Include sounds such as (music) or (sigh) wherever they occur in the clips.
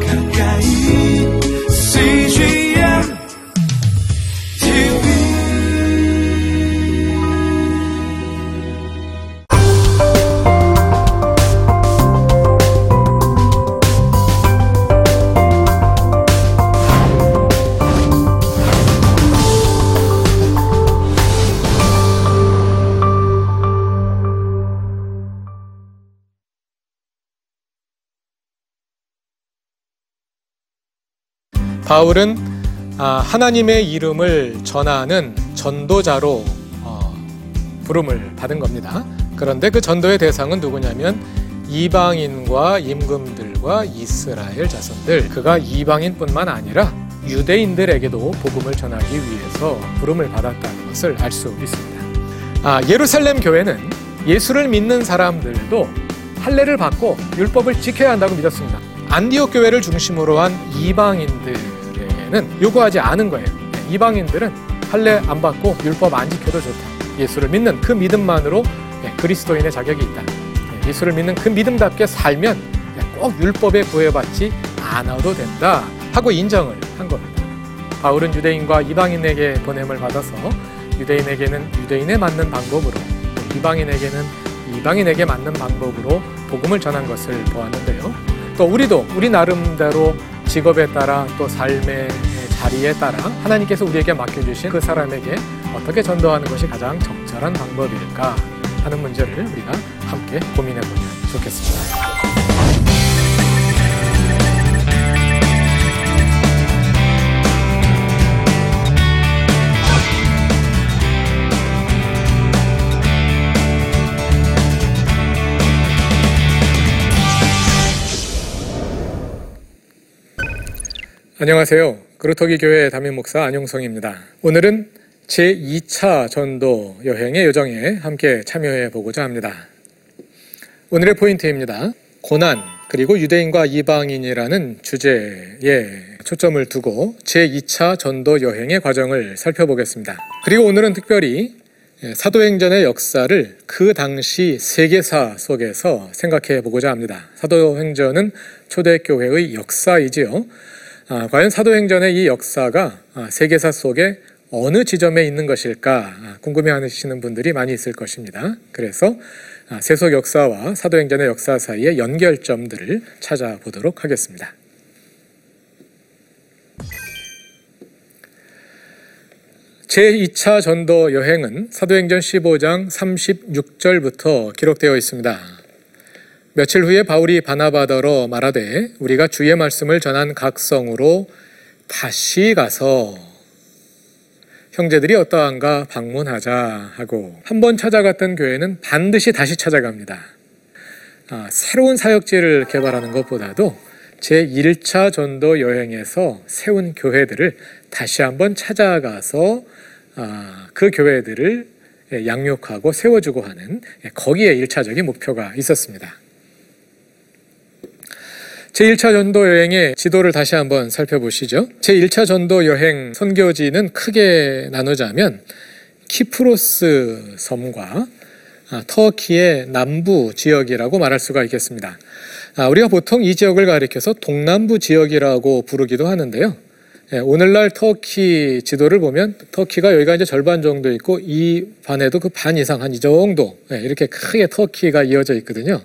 가까 바울은 아, 하나님의 이름을 전하는 전도자로 어, 부름을 받은 겁니다. 그런데 그 전도의 대상은 누구냐면 이방인과 임금들과 이스라엘 자손들. 그가 이방인뿐만 아니라 유대인들에게도 복음을 전하기 위해서 부름을 받았다는 것을 알 수 있습니다. 아, 예루살렘 교회는 예수를 믿는 사람들도 할례를 받고 율법을 지켜야 한다고 믿었습니다. 안디옥 교회를 중심으로 한 이방인들 에게는 요구하지 않은 거예요. 이방인들은 할례 안 받고 율법 안 지켜도 좋다. 예수를 믿는 그 믿음만으로 예, 그리스도인의 자격이 있다. 예, 예수를 믿는 그 믿음답게 살면 예, 꼭 율법에 구애받지 않아도 된다 하고 인정을 한 겁니다. 바울은 유대인과 이방인에게 보냄을 받아서 유대인에게는 유대인에 맞는 방법으로 또 이방인에게는 이방인에게 맞는 방법으로 복음을 전한 것을 보았는데요. 또 우리도 우리 나름대로 직업에 따라 또 삶의 자리에 따라 하나님께서 우리에게 맡겨주신 그 사람에게 어떻게 전도하는 것이 가장 적절한 방법일까 하는 문제를 우리가 함께 고민해 보면 좋겠습니다. 안녕하세요. 그루터기 교회 담임 목사 안용성입니다. 오늘은 제 2차 전도 여행의 요정에 함께 참여해 보고자 합니다. 오늘의 포인트입니다. 고난 그리고 유대인과 이방인이라는 주제에 초점을 두고 제 2차 전도 여행의 과정을 살펴보겠습니다. 그리고 오늘은 특별히 사도행전의 역사를 그 당시 세계사 속에서 생각해 보고자 합니다. 사도행전은 초대교회의 역사이지요. 아, 과연 사도행전의 이 역사가 아, 세계사 속에 어느 지점에 있는 것일까 아, 궁금해하시는 분들이 많이 있을 것입니다. 그래서 아, 세속 역사와 사도행전의 역사 사이의 연결점들을 찾아보도록 하겠습니다. 제2차 전도 여행은 사도행전 15장 36절부터 기록되어 있습니다. 며칠 후에 바울이 바나바더러 말하되 우리가 주의 말씀을 전한 각 성으로 다시 가서 형제들이 어떠한가 방문하자 하고 한 번 찾아갔던 교회는 반드시 다시 찾아갑니다. 아, 새로운 사역지를 개발하는 것보다도 제 1차 전도 여행에서 세운 교회들을 다시 한번 찾아가서 아, 그 교회들을 양육하고 세워주고 하는 거기에 1차적인 목표가 있었습니다. 제1차 전도 여행의 지도를 다시 한번 살펴보시죠. 제1차 전도 여행 선교지는 크게 나누자면 키프로스 섬과 아, 터키의 남부 지역이라고 말할 수가 있겠습니다. 아, 우리가 보통 이 지역을 가리켜서 동남부 지역이라고 부르기도 하는데요. 예, 오늘날 터키 지도를 보면 터키가 여기가 이제 절반 정도 있고 이 반에도 그 반 이상 한 이 정도 예, 이렇게 크게 터키가 이어져 있거든요.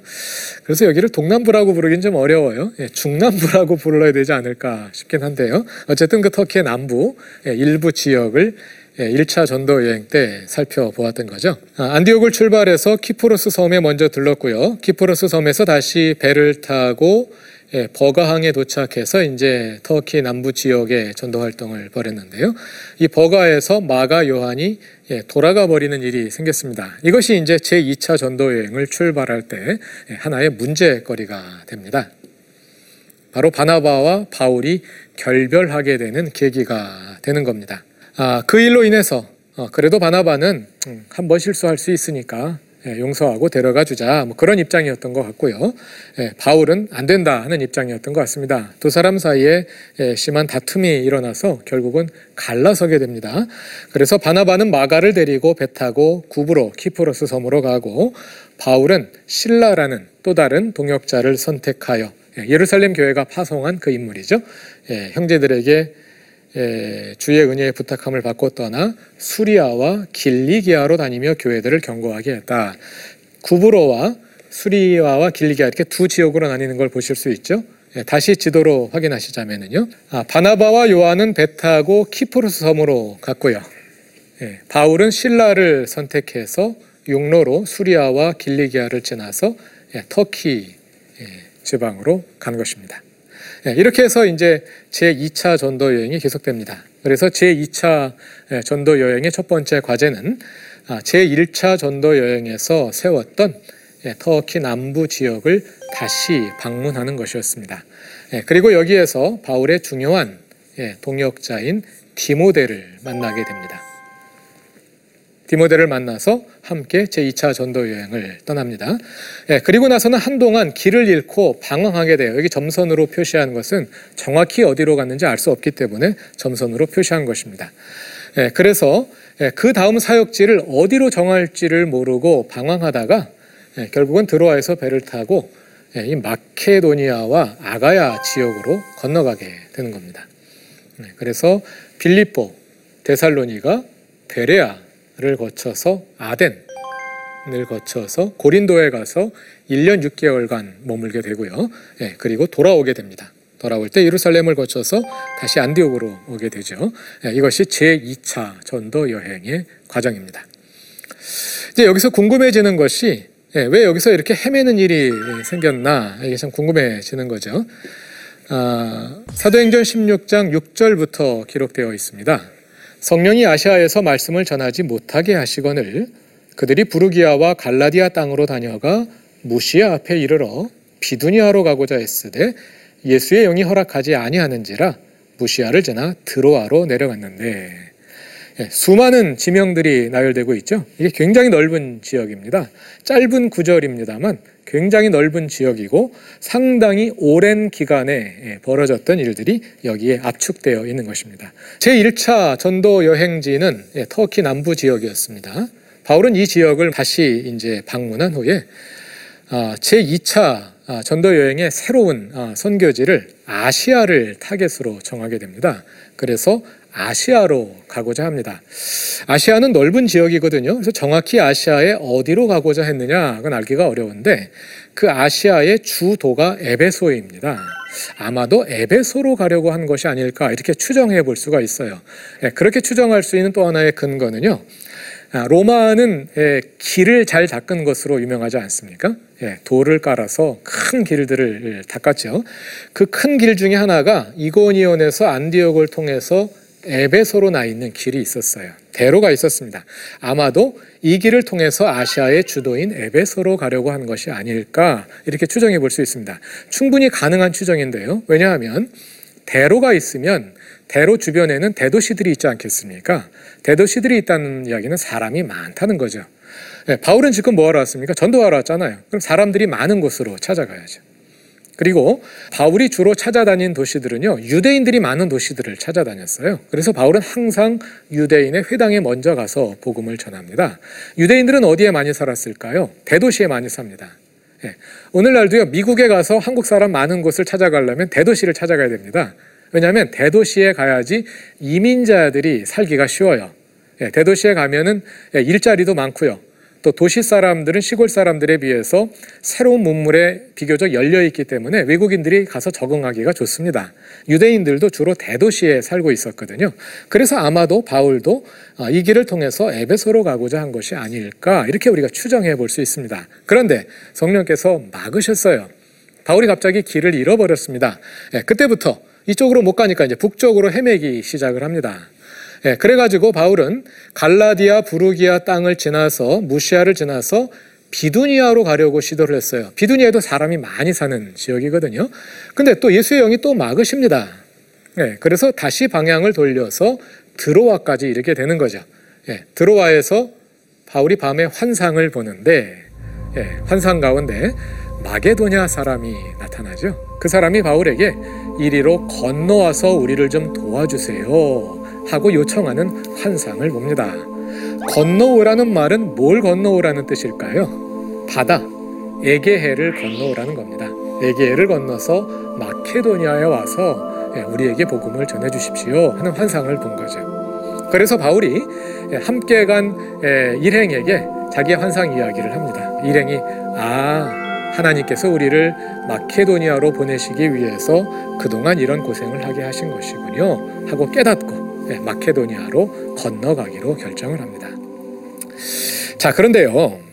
그래서 여기를 동남부라고 부르긴 좀 어려워요. 예, 중남부라고 (laughs) 불러야 되지 않을까 싶긴 한데요. 어쨌든 그 터키의 남부 일부 지역을 1차 전도 여행 때 살펴보았던 거죠. 아, 안디옥을 출발해서 키프로스 섬에 먼저 들렀고요. 키프로스 섬에서 다시 배를 타고 예, 버가항에 도착해서 이제 터키 남부 지역에 전도 활동을 벌였는데요. 이 버가에서 마가 요한이 예, 돌아가 버리는 일이 생겼습니다. 이것이 이제 제 2차 전도 여행을 출발할 때 예, 하나의 문제거리가 됩니다. 바로 바나바와 바울이 결별하게 되는 계기가 되는 겁니다. 아, 그 일로 인해서 어, 그래도 바나바는 음, 한번 실수할 수 있으니까 예, 용서하고 데려가 주자 뭐 그런 입장이었던 것 같고요. 예, 바울은 안 된다 하는 입장이었던 것 같습니다. 두 사람 사이에 예, 심한 다툼이 일어나서 결국은 갈라서게 됩니다. 그래서 바나바는 마가를 데리고 배 타고 구부로 키프로스 섬으로 가고 바울은 신라라는 또 다른 동역자를 선택하여 예, 예루살렘 교회가 파송한 그 인물이죠. 예, 형제들에게 예, 주의 은혜의 부탁함을 받고 떠나 수리아와 길리기아로 다니며 교회들을 경고하게 했다. 구브로와 수리아와 길리기아 이렇게 두 지역으로 나뉘는 걸 보실 수 있죠. 예, 다시 지도로 확인하시자면은요. 아, 바나바와 요한은 배 타고 키프로스 섬으로 갔고요. 예, 바울은 신라를 선택해서 육로로 수리아와 길리기아를 지나서 예, 터키 예, 지방으로 간 것입니다. 예, 이렇게 해서 이제 제 2차 전도 여행이 계속됩니다. 그래서 제 2차 예, 전도 여행의 첫 번째 과제는 아, 제 1차 전도 여행에서 세웠던 예, 터키 남부 지역을 다시 방문하는 것이었습니다. 예, 그리고 여기에서 바울의 중요한 예, 동역자인 디모데를 만나게 됩니다. 디모데를 만나서 함께 제2차 전도 여행을 떠납니다. 예, 그리고 나서는 한동안 길을 잃고 방황하게 돼요. 여기 점선으로 표시한 것은 정확히 어디로 갔는지 알 수 없기 때문에 점선으로 표시한 것입니다. 예, 그래서 예, 그 다음 사역지를 어디로 정할지를 모르고 방황하다가 예, 결국은 드로아에서 배를 타고 예, 이 마케도니아와 아가야 지역으로 건너가게 되는 겁니다. 네, 그래서 빌립보, 데살로니가, 베레아 를 거쳐서 아덴을 거쳐서 고린도에 가서 1년 6개월간 머물게 되고요. 예, 그리고 돌아오게 됩니다. 돌아올 때 예루살렘을 거쳐서 다시 안디옥으로 오게 되죠. 예, 이것이 제 2차 전도 여행의 과정입니다. 이제 여기서 궁금해지는 것이 예, 왜 여기서 이렇게 헤매는 일이 생겼나 이게 참 궁금해지는 거죠. 아, 사도행전 16장 6절부터 기록되어 있습니다. 성령이 아시아에서 말씀을 전하지 못하게 하시거늘 그들이 부르기아와 갈라디아 땅으로 다녀가 무시아 앞에 이르러 비두니아로 가고자 했으되 예수의 영이 허락하지 아니하는지라 무시아를 지나 드로아로 내려갔는데 예, 수많은 지명들이 나열되고 있죠. 이게 굉장히 넓은 지역입니다. 짧은 구절입니다만 굉장히 넓은 지역이고 상당히 오랜 기간에 예, 벌어졌던 일들이 여기에 압축되어 있는 것입니다. 제 1차 전도 여행지는 예, 터키 남부 지역이었습니다. 바울은 이 지역을 다시 이제 방문한 후에 아, 제 2차 전도 여행의 새로운 아, 선교지를 아시아를 타겟으로 정하게 됩니다. 그래서 아시아로 가고자 합니다. 아시아는 넓은 지역이거든요. 그래서 정확히 아시아에 어디로 가고자 했느냐, 그건 알기가 어려운데 그 아시아의 주도가 에베소입니다. 아마도 에베소로 가려고 한 것이 아닐까 이렇게 추정해 볼 수가 있어요. 예, 그렇게 추정할 수 있는 또 하나의 근거는요. 아, 로마는 예, 길을 잘 닦은 것으로 유명하지 않습니까? 예, 돌을 깔아서 큰 길들을 닦았죠. 그 큰 길 중에 하나가 이고니온에서 안디옥을 통해서 에베소로 나 있는 길이 있었어요. 대로가 있었습니다. 아마도 이 길을 통해서 아시아의 주도인 에베소로 가려고 한 것이 아닐까 이렇게 추정해 볼 수 있습니다. 충분히 가능한 추정인데요. 왜냐하면 대로가 있으면 대로 주변에는 대도시들이 있지 않겠습니까? 대도시들이 있다는 이야기는 사람이 많다는 거죠. 네, 바울은 지금 뭐하러 왔습니까? 전도하러 왔잖아요. 그럼 사람들이 많은 곳으로 찾아가야죠. 그리고 바울이 주로 찾아다닌 도시들은요, 유대인들이 많은 도시들을 찾아다녔어요. 그래서 바울은 항상 유대인의 회당에 먼저 가서 복음을 전합니다. 유대인들은 어디에 많이 살았을까요? 대도시에 많이 삽니다. 예. 오늘날도요, 미국에 가서 한국 사람 많은 곳을 찾아가려면 대도시를 찾아가야 됩니다. 왜냐하면 대도시에 가야지 이민자들이 살기가 쉬워요. 예, 대도시에 가면은 예, 일자리도 많고요. 또 도시 사람들은 시골 사람들에 비해서 새로운 문물에 비교적 열려 있기 때문에 외국인들이 가서 적응하기가 좋습니다. 유대인들도 주로 대도시에 살고 있었거든요. 그래서 아마도 바울도 아, 이 길을 통해서 에베소로 가고자 한 것이 아닐까 이렇게 우리가 추정해 볼 수 있습니다. 그런데 성령께서 막으셨어요. 바울이 갑자기 길을 잃어버렸습니다. 예, 그때부터 이쪽으로 못 가니까 이제 북쪽으로 헤매기 시작을 합니다. 예, 그래가지고 바울은 갈라디아 부르기아 땅을 지나서 무시아를 지나서 비두니아로 가려고 시도를 했어요. 비두니아도 사람이 많이 사는 지역이거든요. 근데 또 예수의 영이 또 막으십니다. 예, 그래서 다시 방향을 돌려서 드로아까지 이르게 되는 거죠. 예, 드로아에서 바울이 밤에 환상을 보는데 예, 환상 가운데 마게도냐 사람이 나타나죠. 그 사람이 바울에게 이리로 건너와서 우리를 좀 도와주세요. 하고 요청하는 환상을 봅니다. 건너오라는 말은 뭘 건너오라는 뜻일까요? 바다, 에게해를 건너오라는 겁니다. 에게를 건너서 마케도니아에 와서 예, 우리에게 복음을 전해 주십시오 하는 환상을 본 거죠. 그래서 바울이 예, 함께 간 예, 일행에게 자기의 환상 이야기를 합니다. 일행이 아 하나님께서 우리를 마케도니아로 보내시기 위해서 그동안 이런 고생을 하게 하신 것이군요 하고 깨닫고 예, 마케도니아로 건너가기로 결정을 합니다. 자 그런데요.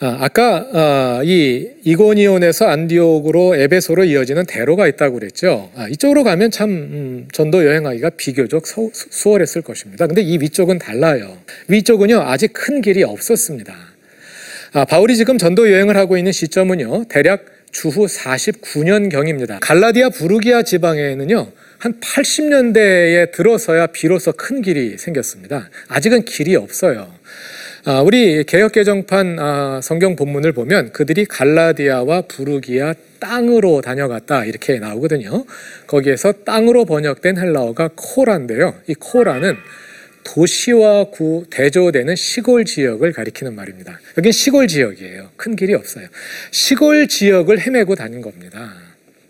아, 아까 아, 이 이고니온에서 안디옥으로 에베소로 이어지는 대로가 있다고 그랬죠. 아, 이쪽으로 가면 참 음, 전도 여행하기가 비교적 수, 수월했을 것입니다. 근데 이 위쪽은 달라요. 위쪽은요 아직 큰 길이 없었습니다. 아, 바울이 지금 전도 여행을 하고 있는 시점은요 대략 주후 49년 경입니다. 갈라디아 부르기아 지방에는요 한 80년대에 들어서야 비로소 큰 길이 생겼습니다. 아직은 길이 없어요. 아, 우리 개혁개정판 아, 성경 본문을 보면 그들이 갈라디아와 부르기아 땅으로 다녀갔다 이렇게 나오거든요. 거기에서 땅으로 번역된 헬라어가 코라인데요. 이 코라는 도시와 구 대조되는 시골 지역을 가리키는 말입니다. 여긴 시골 지역이에요. 큰 길이 없어요. 시골 지역을 헤매고 다닌 겁니다.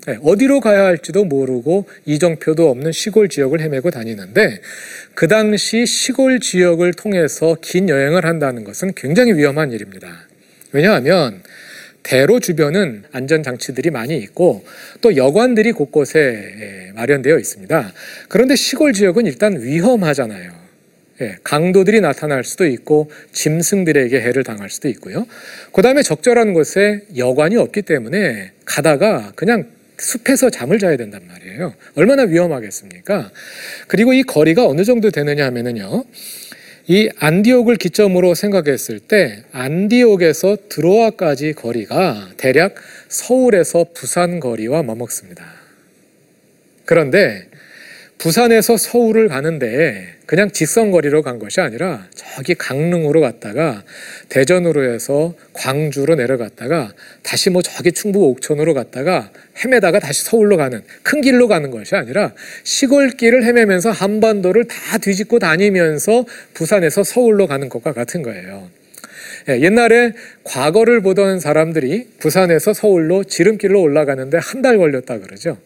네, 어디로 가야 할지도 모르고 이정표도 없는 시골 지역을 헤매고 다니는데 그 당시 시골 지역을 통해서 긴 여행을 한다는 것은 굉장히 위험한 일입니다. 왜냐하면 대로 주변은 안전 장치들이 많이 있고 또 여관들이 곳곳에 마련되어 있습니다. 그런데 시골 지역은 일단 위험하잖아요. 예, 강도들이 나타날 수도 있고 짐승들에게 해를 당할 수도 있고요. 그 다음에 적절한 곳에 여관이 없기 때문에 가다가 그냥 숲에서 잠을 자야 된단 말이에요. 얼마나 위험하겠습니까? 그리고 이 거리가 어느 정도 되느냐 하면은요. 이 안디옥을 기점으로 생각했을 때 안디옥에서 드로아까지 거리가 대략 서울에서 부산 거리와 맞먹습니다. 그런데 부산에서 서울을 가는데 그냥 직선거리로 간 것이 아니라 저기 강릉으로 갔다가 대전으로 해서 광주로 내려갔다가 다시 뭐 저기 충북 옥천으로 갔다가 헤매다가 다시 서울로 가는 큰 길로 가는 것이 아니라 시골길을 헤매면서 한반도를 다 뒤집고 다니면서 부산에서 서울로 가는 것과 같은 거예요. 예, 옛날에 과거를 보던 사람들이 부산에서 서울로 지름길로 올라가는데 한 달 걸렸다 그러죠.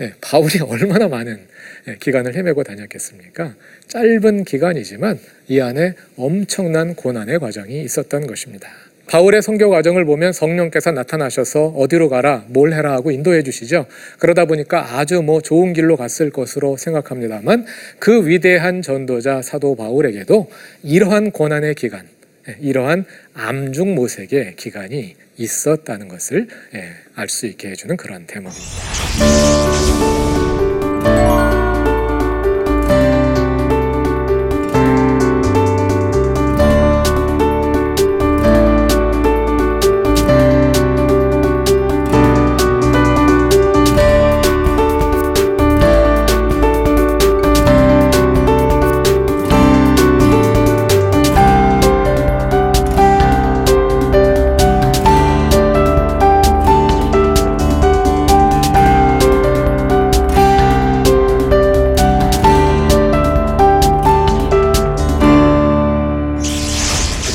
예, 바울이 얼마나 많은 예, 기간을 헤매고 다녔겠습니까? 짧은 기간이지만 이 안에 엄청난 고난의 과정이 있었던 것입니다. 바울의 선교 과정을 보면 성령께서 나타나셔서 어디로 가라, 뭘 해라 하고 인도해 주시죠. 그러다 보니까 아주 뭐 좋은 길로 갔을 것으로 생각합니다만 그 위대한 전도자 사도 바울에게도 이러한 고난의 기간, 예, 이러한 암중 모색의 기간이 있었다는 것을 예, 알수 있게 해주는 그런 대목입니다.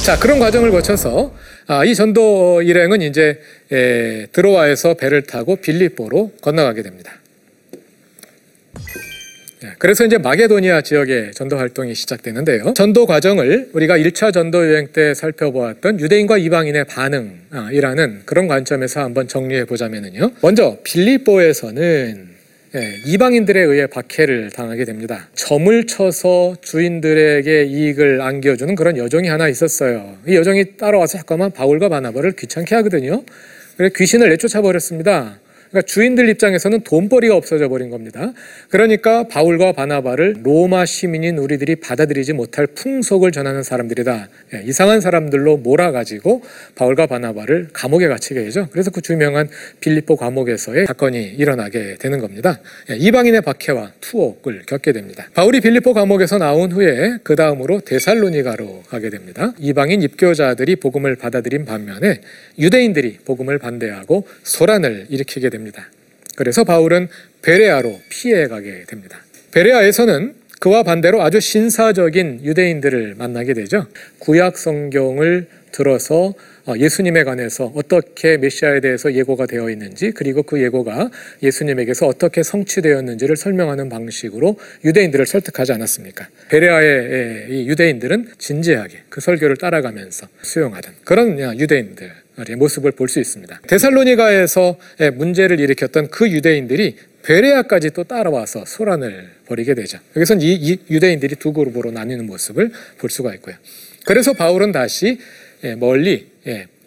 자 그런 과정을 거쳐서 아, 이 전도 일행은 이제 에, 드로아에서 배를 타고 빌립보로 건너가게 됩니다. 예, 그래서 이제 마게도니아 지역의 전도 활동이 시작되는데요. 전도 과정을 우리가 1차 전도 여행 때 살펴보았던 유대인과 이방인의 반응이라는 그런 관점에서 한번 정리해 보자면요. 먼저 빌립보에서는 예, 이방인들에 의해 박해를 당하게 됩니다. 점을 쳐서 주인들에게 이익을 안겨주는 그런 여종이 하나 있었어요. 이 여종이 따라와서 잠깐만 바울과 바나바를 귀찮게 하거든요. 그래서 귀신을 내쫓아 버렸습니다. 그러니까 주인들 입장에서는 돈벌이가 없어져 버린 겁니다. 그러니까 바울과 바나바를 로마 시민인 우리들이 받아들이지 못할 풍속을 전하는 사람들이다. 예, 이상한 사람들로 몰아가지고 바울과 바나바를 감옥에 갇히게 되죠. 그래서 그 유명한 빌립보 감옥에서의 사건이 일어나게 되는 겁니다. 예, 이방인의 박해와 투옥을 겪게 됩니다. 바울이 빌립보 감옥에서 나온 후에 그 다음으로 데살로니가로 가게 됩니다. 이방인 입교자들이 복음을 받아들인 반면에 유대인들이 복음을 반대하고 소란을 일으키게 됩니다. 그래서 바울은 베레아로 피해 가게 됩니다. 베레아에서는 그와 반대로 아주 신사적인 유대인들을 만나게 되죠. 구약 성경을 들어서 어, 예수님에 관해서 어떻게 메시아에 대해서 예고가 되어 있는지 그리고 그 예고가 예수님에게서 어떻게 성취되었는지를 설명하는 방식으로 유대인들을 설득하지 않았습니까? 베레아의 이 유대인들은 진지하게 그 설교를 따라가면서 수용하던 그런 유대인들 의 모습을 볼 수 있습니다. 데살로니가에서 문제를 일으켰던 그 유대인들이 베레아까지 또 따라와서 소란을 벌이게 되죠. 여기서는 이 유대인들이 두 그룹으로 나뉘는 모습을 볼 수가 있고요. 그래서 바울은 다시 멀리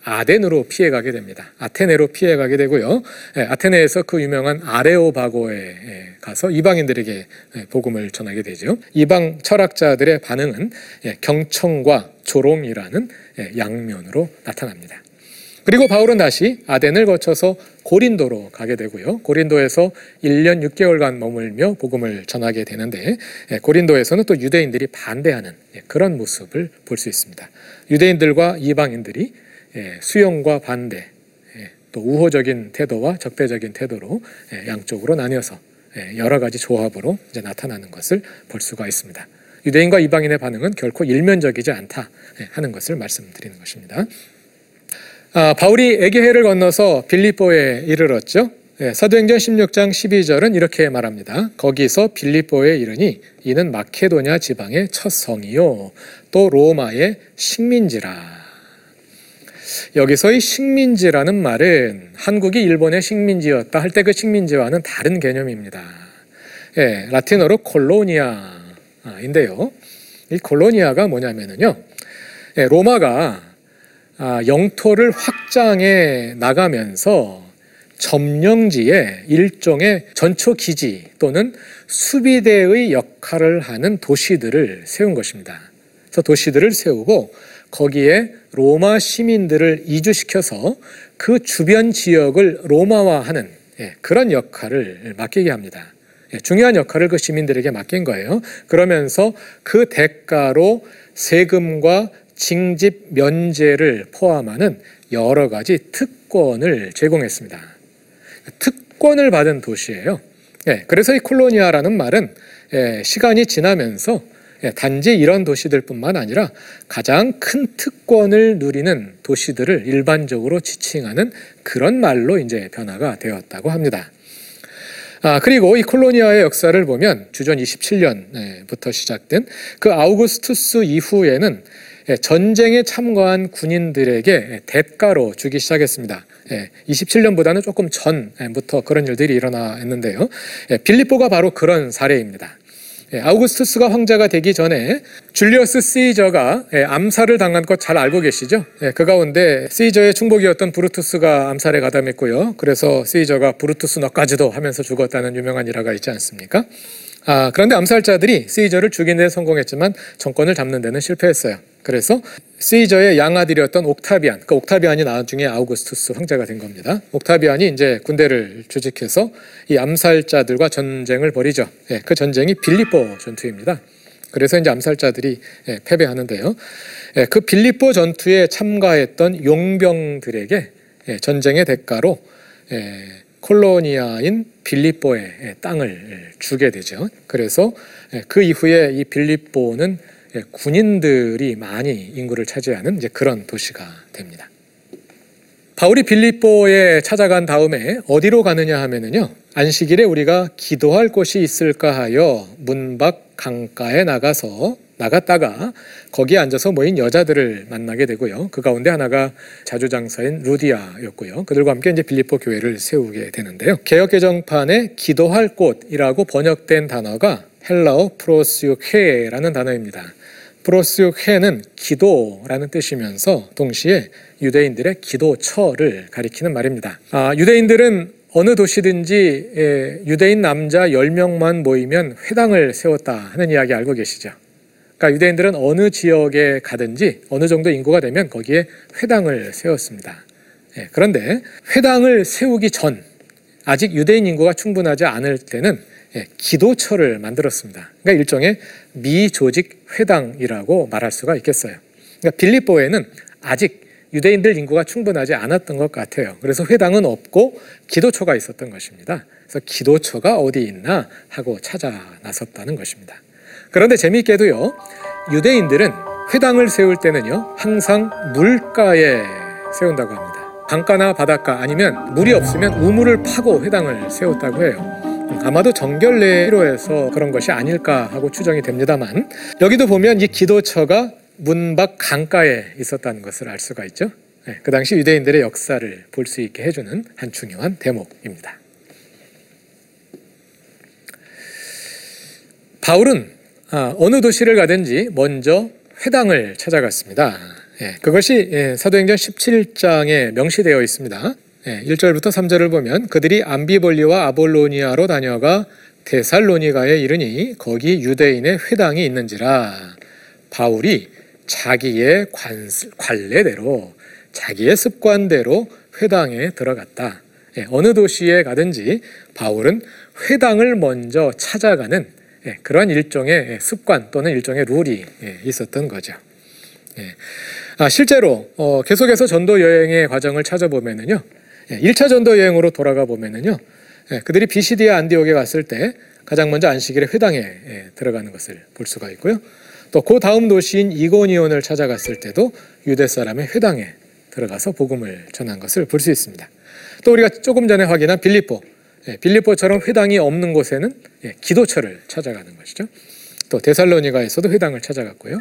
아덴으로 피해가게 됩니다. 아테네로 피해가게 되고요. 아테네에서 그 유명한 아레오바고에 가서 이방인들에게 복음을 전하게 되죠. 이방 철학자들의 반응은 경청과 조롱이라는 양면으로 나타납니다. 그리고 바울은 다시 아덴을 거쳐서 고린도로 가게 되고요. 고린도에서 1년 6개월간 머물며 복음을 전하게 되는데 예, 고린도에서는 또 유대인들이 반대하는 예, 그런 모습을 볼 수 있습니다. 유대인들과 이방인들이 예, 수용과 반대, 또 우호적인 태도와 적대적인 태도로 양쪽으로 나뉘어서 여러 가지 조합으로 이제 나타나는 것을 볼 수가 있습니다. 유대인과 이방인의 반응은 결코 일면적이지 않다 하는 것을 말씀드리는 것입니다. 아, 바울이 에게해를 건너서 빌립보에 이르렀죠. 예, 사도행전 16장 12절은 이렇게 말합니다. 거기서 빌립보에 이르니 이는 마케도냐 지방의 첫 성이요 또 로마의 식민지라. 여기서의 식민지라는 말은 한국이 일본의 식민지였다 할 때 그 식민지와는 다른 개념입니다. 예, 라틴어로 콜로니아인데요. 이 콜로니아가 뭐냐면요. 예, 로마가 아, 영토를 확장해 나가면서 점령지에 일종의 전초 기지 또는 수비대의 역할을 하는 도시들을 세운 것입니다. 그래서 도시들을 세우고 거기에 로마 시민들을 이주시켜서 그 주변 지역을 로마화하는 예, 그런 역할을 맡기게 합니다. 예, 중요한 역할을 그 시민들에게 맡긴 거예요. 그러면서 그 대가로 세금과 징집 면제를 포함하는 여러 가지 특권을 제공했습니다. 특권을 받은 도시예요. 예, 그래서 이 콜로니아라는 말은 예, 시간이 지나면서 예, 단지 이런 도시들뿐만 아니라 가장 큰 특권을 누리는 도시들을 일반적으로 지칭하는 그런 말로 이제 변화가 되었다고 합니다. 아, 그리고 이 콜로니아의 역사를 보면 주전 27년부터 시작된 그 아우구스투스 이후에는 예, 전쟁에 참가한 군인들에게 대가로 주기 시작했습니다. 27년보다는 예, 조금 전부터 그런 일들이 일어났는데요. 예, 빌립보가 바로 그런 사례입니다. 아우구스투스가 황제가 되기 전에 줄리어스 시저가 암살을 당한 것 잘 알고 계시죠? 그 가운데 시저의 충복이었던 브루투스가 암살에 가담했고요. 그래서 시저가 브루투스 너까지도 하면서 죽었다는 유명한 일화가 있지 않습니까? 아, 그런데 암살자들이 시저를 죽이는 데 성공했지만 정권을 잡는 데는 실패했어요. 그래서 시저의 양아들이었던 옥타비안, 그 옥타비안이 나중에 아우구스투스 황제가 된 겁니다. 옥타비안이 이제 군대를 조직해서 이 암살자들과 전쟁을 벌이죠. 예, 그 전쟁이 빌리보 전투입니다. 그래서 이제 암살자들이 예, 패배하는데요. 예, 그 빌리보 전투에 참가했던 용병들에게 예, 전쟁의 대가로 예, 콜로니아인 빌립보의 땅을 주게 되죠. 그래서 예, 그 이후에 이 예, 군인들이 많이 인구를 차지하는 이제 그런 도시가 됩니다. 바울이 빌립보에 찾아간 다음에 어디로 가느냐 하면은요. 안식일에 우리가 기도할 곳이 있을까 하여 문밖 강가에 나가서 나갔다가 거기에 앉아서 모인 여자들을 만나게 되고요. 그 가운데 하나가 자주장사인 루디아였고요. 그들과 함께 이제 빌립보 교회를 세우게 되는데요. 개혁 개정판에 기도할 곳이라고 번역된 단어가 헬라어 프로스유케라는 단어입니다. 프로스유케는 기도라는 뜻이면서 동시에 유대인들의 기도처를 가리키는 말입니다. 아, 유대인들은 어느 도시든지 예, 유대인 남자 10명만 모이면 회당을 세웠다 하는 이야기 알고 계시죠? 그러니까 유대인들은 어느 지역에 가든지 어느 정도 인구가 되면 거기에 회당을 세웠습니다. 예, 그런데 회당을 세우기 전 아직 유대인 인구가 충분하지 않을 때는 예, 기도처를 만들었습니다. 그러니까 일종의 미조직 회당이라고 말할 수가 있겠어요. 그러니까 빌립보에는 아직 유대인들 인구가 충분하지 않았던 것 같아요. 그래서 회당은 없고 기도처가 있었던 것입니다. 그래서 기도처가 어디 있나 하고 찾아 나섰다는 것입니다. 그런데 재미있게도요. 유대인들은 회당을 세울 때는요. 항상 물가에 세운다고 합니다. 강가나 바닷가 아니면 물이 없으면 우물을 파고 회당을 세웠다고 해요. 아마도 정결례로 해서 그런 것이 아닐까 하고 추정이 됩니다만 여기도 보면 이 기도처가 문밖 강가에 있었다는 것을 알 수가 있죠. 네, 그 당시 유대인들의 역사를 볼 수 있게 해주는 한 중요한 대목입니다. 바울은 아, 어느 도시를 가든지 먼저 회당을 찾아갔습니다. 예, 그것이 예, 사도행전 17장에 명시되어 있습니다. 예, 1절부터 3절을 보면 그들이 암비볼리와 아볼로니아로 다녀가 데살로니가에 이르니 거기 유대인의 회당이 있는지라 바울이 자기의 관, 관례대로 자기의 습관대로 회당에 들어갔다. 예, 어느 도시에 가든지 바울은 회당을 먼저 찾아가는 예, 그런 일종의 습관 또는 일종의 룰이 예, 있었던 거죠. 예. 아, 실제로 어, 계속해서 전도 여행의 과정을 찾아보면은요, 예, 1차 전도 여행으로 돌아가 보면은요, 예, 그들이 비시디아 안디옥에 갔을 때 가장 먼저 안식일에 회당에 예, 들어가는 것을 볼 수가 있고요. 또 그 다음 도시인 이고니온을 찾아갔을 때도 유대 사람의 회당에 들어가서 복음을 전한 것을 볼 수 있습니다. 또 우리가 조금 전에 확인한 빌립보, 예, 빌립보처럼 회당이 없는 곳에는 예, 기도처를 찾아가는 것이죠. 또 데살로니가에서도 회당을 찾아갔고요.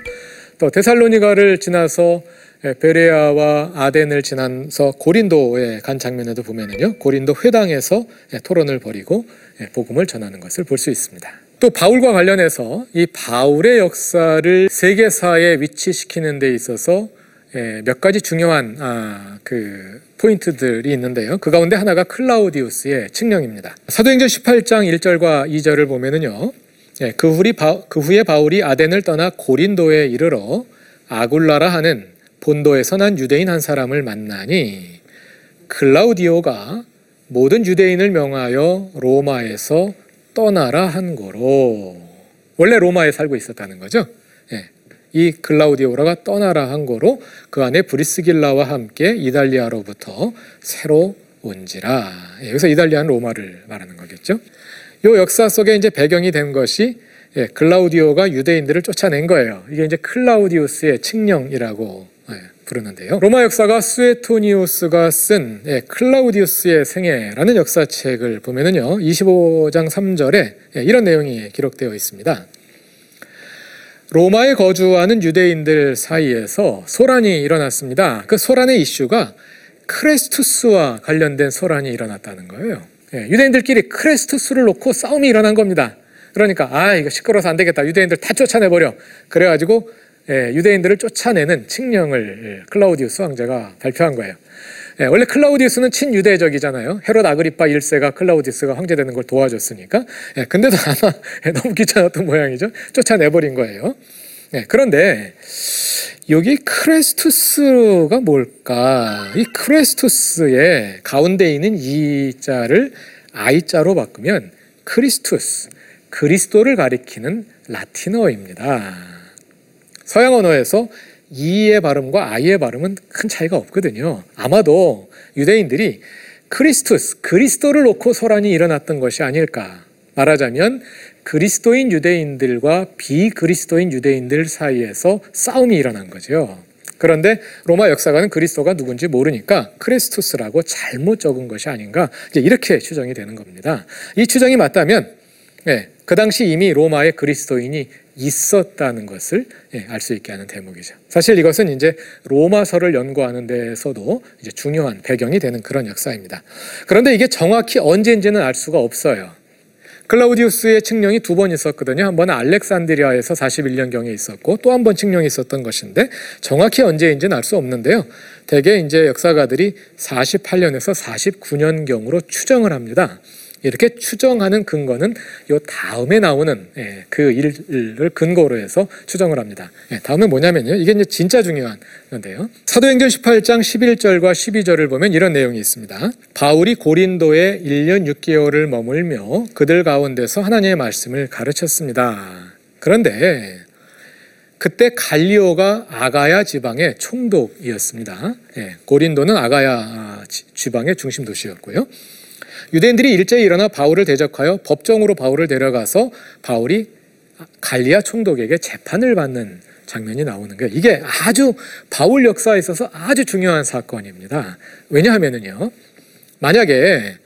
또 데살로니가를 지나서 예, 베레아와 아덴을 지나서 고린도에 간 장면에도 보면은요. 고린도 회당에서 예, 토론을 벌이고 예, 복음을 전하는 것을 볼 수 있습니다. 또 바울과 관련해서 이 바울의 역사를 세계사에 위치시키는 데 있어서 예, 몇 가지 중요한 아, 그 포인트들이 있는데요. 그 가운데 하나가 클라우디우스의 칙령입니다. 사도행전 18장 1절과 2절을 보면은요. 예, 그, 그 후에 바울이 아덴을 떠나 고린도에 이르러 아굴라라 하는 본도에서 난 유대인 한 사람을 만나니 클라우디오가 모든 유대인을 명하여 로마에서 떠나라 한 거로 원래 로마에 살고 있었다는 거죠. 예. 이 클라우디오라가 떠나라 한 거로 그 안에 브리스길라와 함께 이달리아로부터 새로 온지라. 예, 여기서 이달리아는 로마를 말하는 거겠죠. 요 역사 속에 이제 배경이 된 것이 예, 클라우디오가 유대인들을 쫓아낸 거예요. 이게 이제 클라우디우스의 칙령이라고 예, 부르는데요. 로마 역사가 수에토니우스가 쓴 예, 클라우디우스의 생애라는 역사책을 보면은요, 25장 3절에 예, 이런 내용이 기록되어 있습니다. 로마에 거주하는 유대인들 사이에서 소란이 일어났습니다. 그 소란의 이슈가 크레스투스와 관련된 소란이 일어났다는 거예요. 예, 유대인들끼리 크레스투스를 놓고 싸움이 일어난 겁니다. 그러니까 아 이거 시끄러워서 안 되겠다. 유대인들 다 쫓아내버려. 그래가지고 예, 유대인들을 쫓아내는 칙령을 클라우디우스 황제가 발표한 거예요. 예, 원래 클라우디우스는 친유대적이잖아요. 헤롯 아그리파 1세가 클라우디우스가 황제 되는 걸 도와줬으니까. 예, 근데도 (laughs) 아마 너무 귀찮았던 모양이죠. 쫓아내버린 거예요. 예, 그런데 여기 크레스투스가 뭘까? 이 크레스투스의 가운데 있는 이 자를 아이 자로 바꾸면 크리스투스, 그리스도를 가리키는 라틴어입니다. 서양 언어에서 이의 발음과 아이의 발음은 큰 차이가 없거든요. 아마도 유대인들이 크리스투스, 그리스도를 놓고 소란이 일어났던 것이 아닐까. 말하자면 그리스도인 유대인들과 비그리스도인 유대인들 사이에서 싸움이 일어난 거죠. 그런데 로마 역사가는 그리스도가 누군지 모르니까 크리스투스라고 잘못 적은 것이 아닌가 이렇게 추정이 되는 겁니다. 이 추정이 맞다면 예, 그 당시 이미 로마에 그리스도인이 있었다는 것을 예, 알수 있게 하는 대목이죠. 사실 이것은 이제 로마서를 연구하는 데서도 이제 중요한 배경이 되는 그런 역사입니다. 그런데 이게 정확히 언제인지는 알 수가 없어요. 클라우디우스의 칙령이 두 번 있었거든요. 한 번은 알렉산드리아에서 41년경에 있었고 또 한 번 칙령이 있었던 것인데 정확히 언제인지는 알 수 없는데요. 대개 이제 역사가들이 48년에서 49년경으로 추정을 합니다. 이렇게 추정하는 근거는 요 다음에 나오는 예, 그 일을 근거로 해서 추정을 합니다. 예, 다음에 뭐냐면요. 이게 이제 진짜 중요한 건데요. 사도행전 18장 11절과 12절을 보면 이런 내용이 있습니다. 바울이 고린도에 1년 6개월을 머물며 그들 가운데서 하나님의 말씀을 가르쳤습니다. 그런데 그때 갈리오가 아가야 지방의 총독이었습니다. 예, 고린도는 아가야 지방의 중심 도시였고요. 유대인들이 일제히 일어나 바울을 대적하여 법정으로 바울을 데려가서 바울이 갈리아 총독에게 재판을 받는 장면이 나오는 거예요. 이게 아주 바울 역사에 있어서 아주 중요한 사건입니다. 왜냐하면은요. 만약에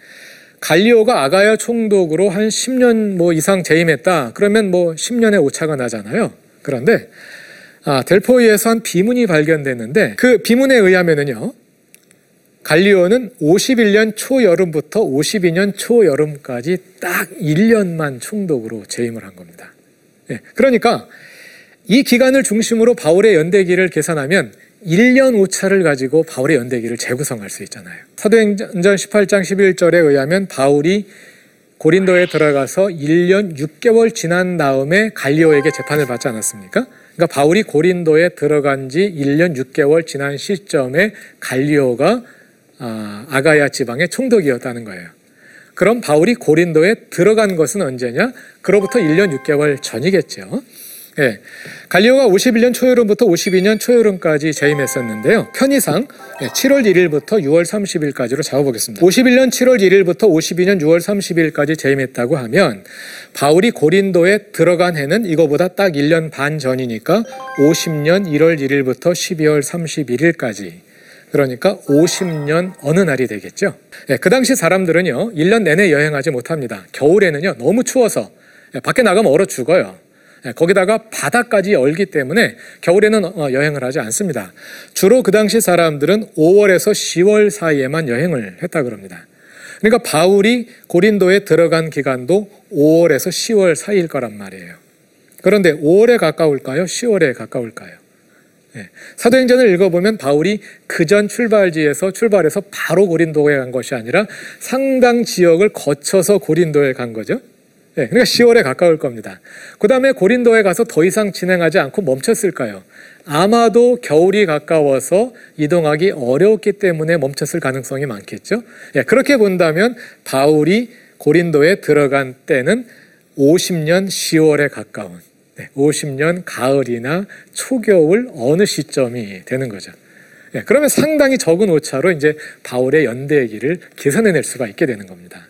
갈리오가 아가야 총독으로 한 10년 뭐 이상 재임했다. 그러면 뭐 10년의 오차가 나잖아요. 그런데 아, 델포이에서 한 비문이 발견됐는데 그 비문에 의하면은요. 갈리오는 51년 초여름부터 52년 초여름까지 딱 1년만 총독으로 재임을 한 겁니다. 네, 그러니까 이 기간을 중심으로 바울의 연대기를 계산하면 1년 오차를 가지고 바울의 연대기를 재구성할 수 있잖아요. 사도행전 18장 11절에 의하면 바울이 고린도에 들어가서 1년 6개월 지난 다음에 갈리오에게 재판을 받지 않았습니까? 그러니까 바울이 고린도에 들어간 지 1년 6개월 지난 시점에 갈리오가 아, 아가야 지방의 총독이었다는 거예요. 그럼 바울이 고린도에 들어간 것은 언제냐? 그로부터 1년 6개월 전이겠죠. 예. 갈리오가 51년 초여름부터 52년 초여름까지 재임했었는데요. 편의상 7월 예, 1일부터 6월 30일까지로 잡아보겠습니다. 51년 7월 1일부터 52년 6월 30일까지 재임했다고 하면 바울이 고린도에 들어간 해는 이거보다 딱 1년 반 전이니까 50년 1월 1일부터 12월 31일까지 그러니까 50년 어느 날이 되겠죠. 예, 그 당시 사람들은요, 1년 내내 여행하지 못합니다. 겨울에는요, 너무 추워서 예, 밖에 나가면 얼어 죽어요. 예, 거기다가 바다까지 얼기 때문에 겨울에는 어, 여행을 하지 않습니다. 주로 그 당시 사람들은 5월에서 10월 사이에만 여행을 했다 그럽니다. 그러니까 바울이 고린도에 들어간 기간도 5월에서 10월 사이일 거란 말이에요. 그런데 5월에 가까울까요? 10월에 가까울까요? 네. 사도행전을 읽어보면 바울이 그전 출발지에서 출발해서 바로 고린도에 간 것이 아니라 상당 지역을 거쳐서 고린도에 간 거죠. 네, 그러니까 10월에 가까울 겁니다. 그 다음에 고린도에 가서 더 이상 진행하지 않고 멈췄을까요? 아마도 겨울이 가까워서 이동하기 어려웠기 때문에 멈췄을 가능성이 많겠죠. 네, 그렇게 본다면 바울이 고린도에 들어간 때는 50년 10월에 가까운 네, 50년 가을이나 초겨울 어느 시점이 되는 거죠. 네, 그러면 상당히 적은 오차로 이제 바울의 연대기를 계산해낼 수가 있게 되는 겁니다.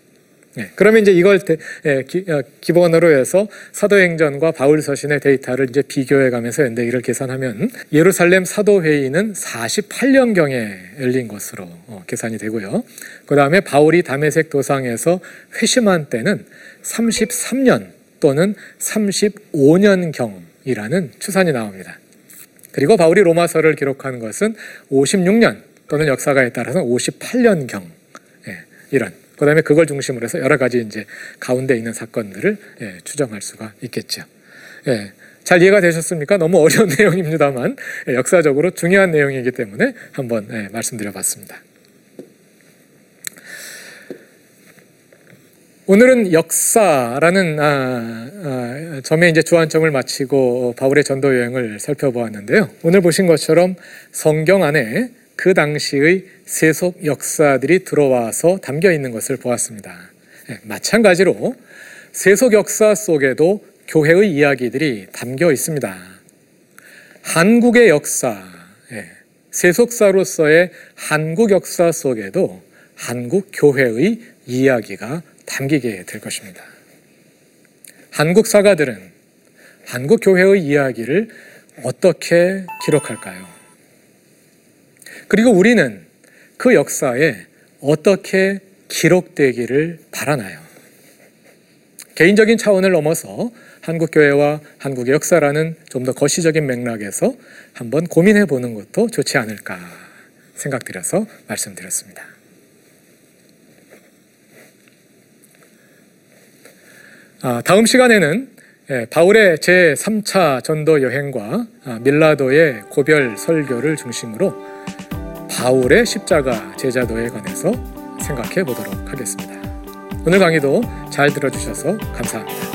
네, 그러면 이제 이걸 대, 예, 기, 어, 본으로 해서 사도행전과 바울서신의 데이터를 이제 비교해가면서 연대기를 계산하면 예루살렘 사도회의는 48년경에 열린 것으로 어, 계산이 되고요. 그 다음에 바울이 담에색 도상에서 회심한 때는 33년 또는 35년경이라는 추산이 나옵니다. 그리고 바울이 로마서를 기록한 것은 56년 또는 역사가에 따라서 58년경 예, 이런 그 다음에 그걸 중심으로 해서 여러 가지 이제 가운데 있는 사건들을 예, 추정할 수가 있겠죠. 예, 잘 이해가 되셨습니까? 너무 어려운 (laughs) 내용입니다만 예, 역사적으로 중요한 내용이기 때문에 한번 예, 말씀드려봤습니다. 오늘은 역사라는 아, 아, 점에 이제 주안점을 마치고 바울의 전도 여행을 살펴보았는데요. 오늘 보신 것처럼 성경 안에 그 당시의 세속 역사들이 들어와서 담겨 있는 것을 보았습니다. 예, 마찬가지로 세속 역사 속에도 교회의 이야기들이 담겨 있습니다. 한국의 역사, 예, 세속사로서의 한국 역사 속에도 한국 교회의 이야기가 담기게 될 것입니다. 한국 사가들은 한국 교회의 이야기를 어떻게 기록할까요? 그리고 우리는 그 역사에 어떻게 기록되기를 바라나요? 개인적인 차원을 넘어서 한국 교회와 한국의 역사라는 좀 더 거시적인 맥락에서 한번 고민해 보는 것도 좋지 않을까 생각드려서 말씀드렸습니다. 다음 시간에는 예, 바울의 제 3차 전도 여행과 아, 밀라도의 고별 설교를 중심으로 바울의 십자가 제자도에 관해서 생각해 보도록 하겠습니다. 오늘 강의도 잘 들어주셔서 감사합니다.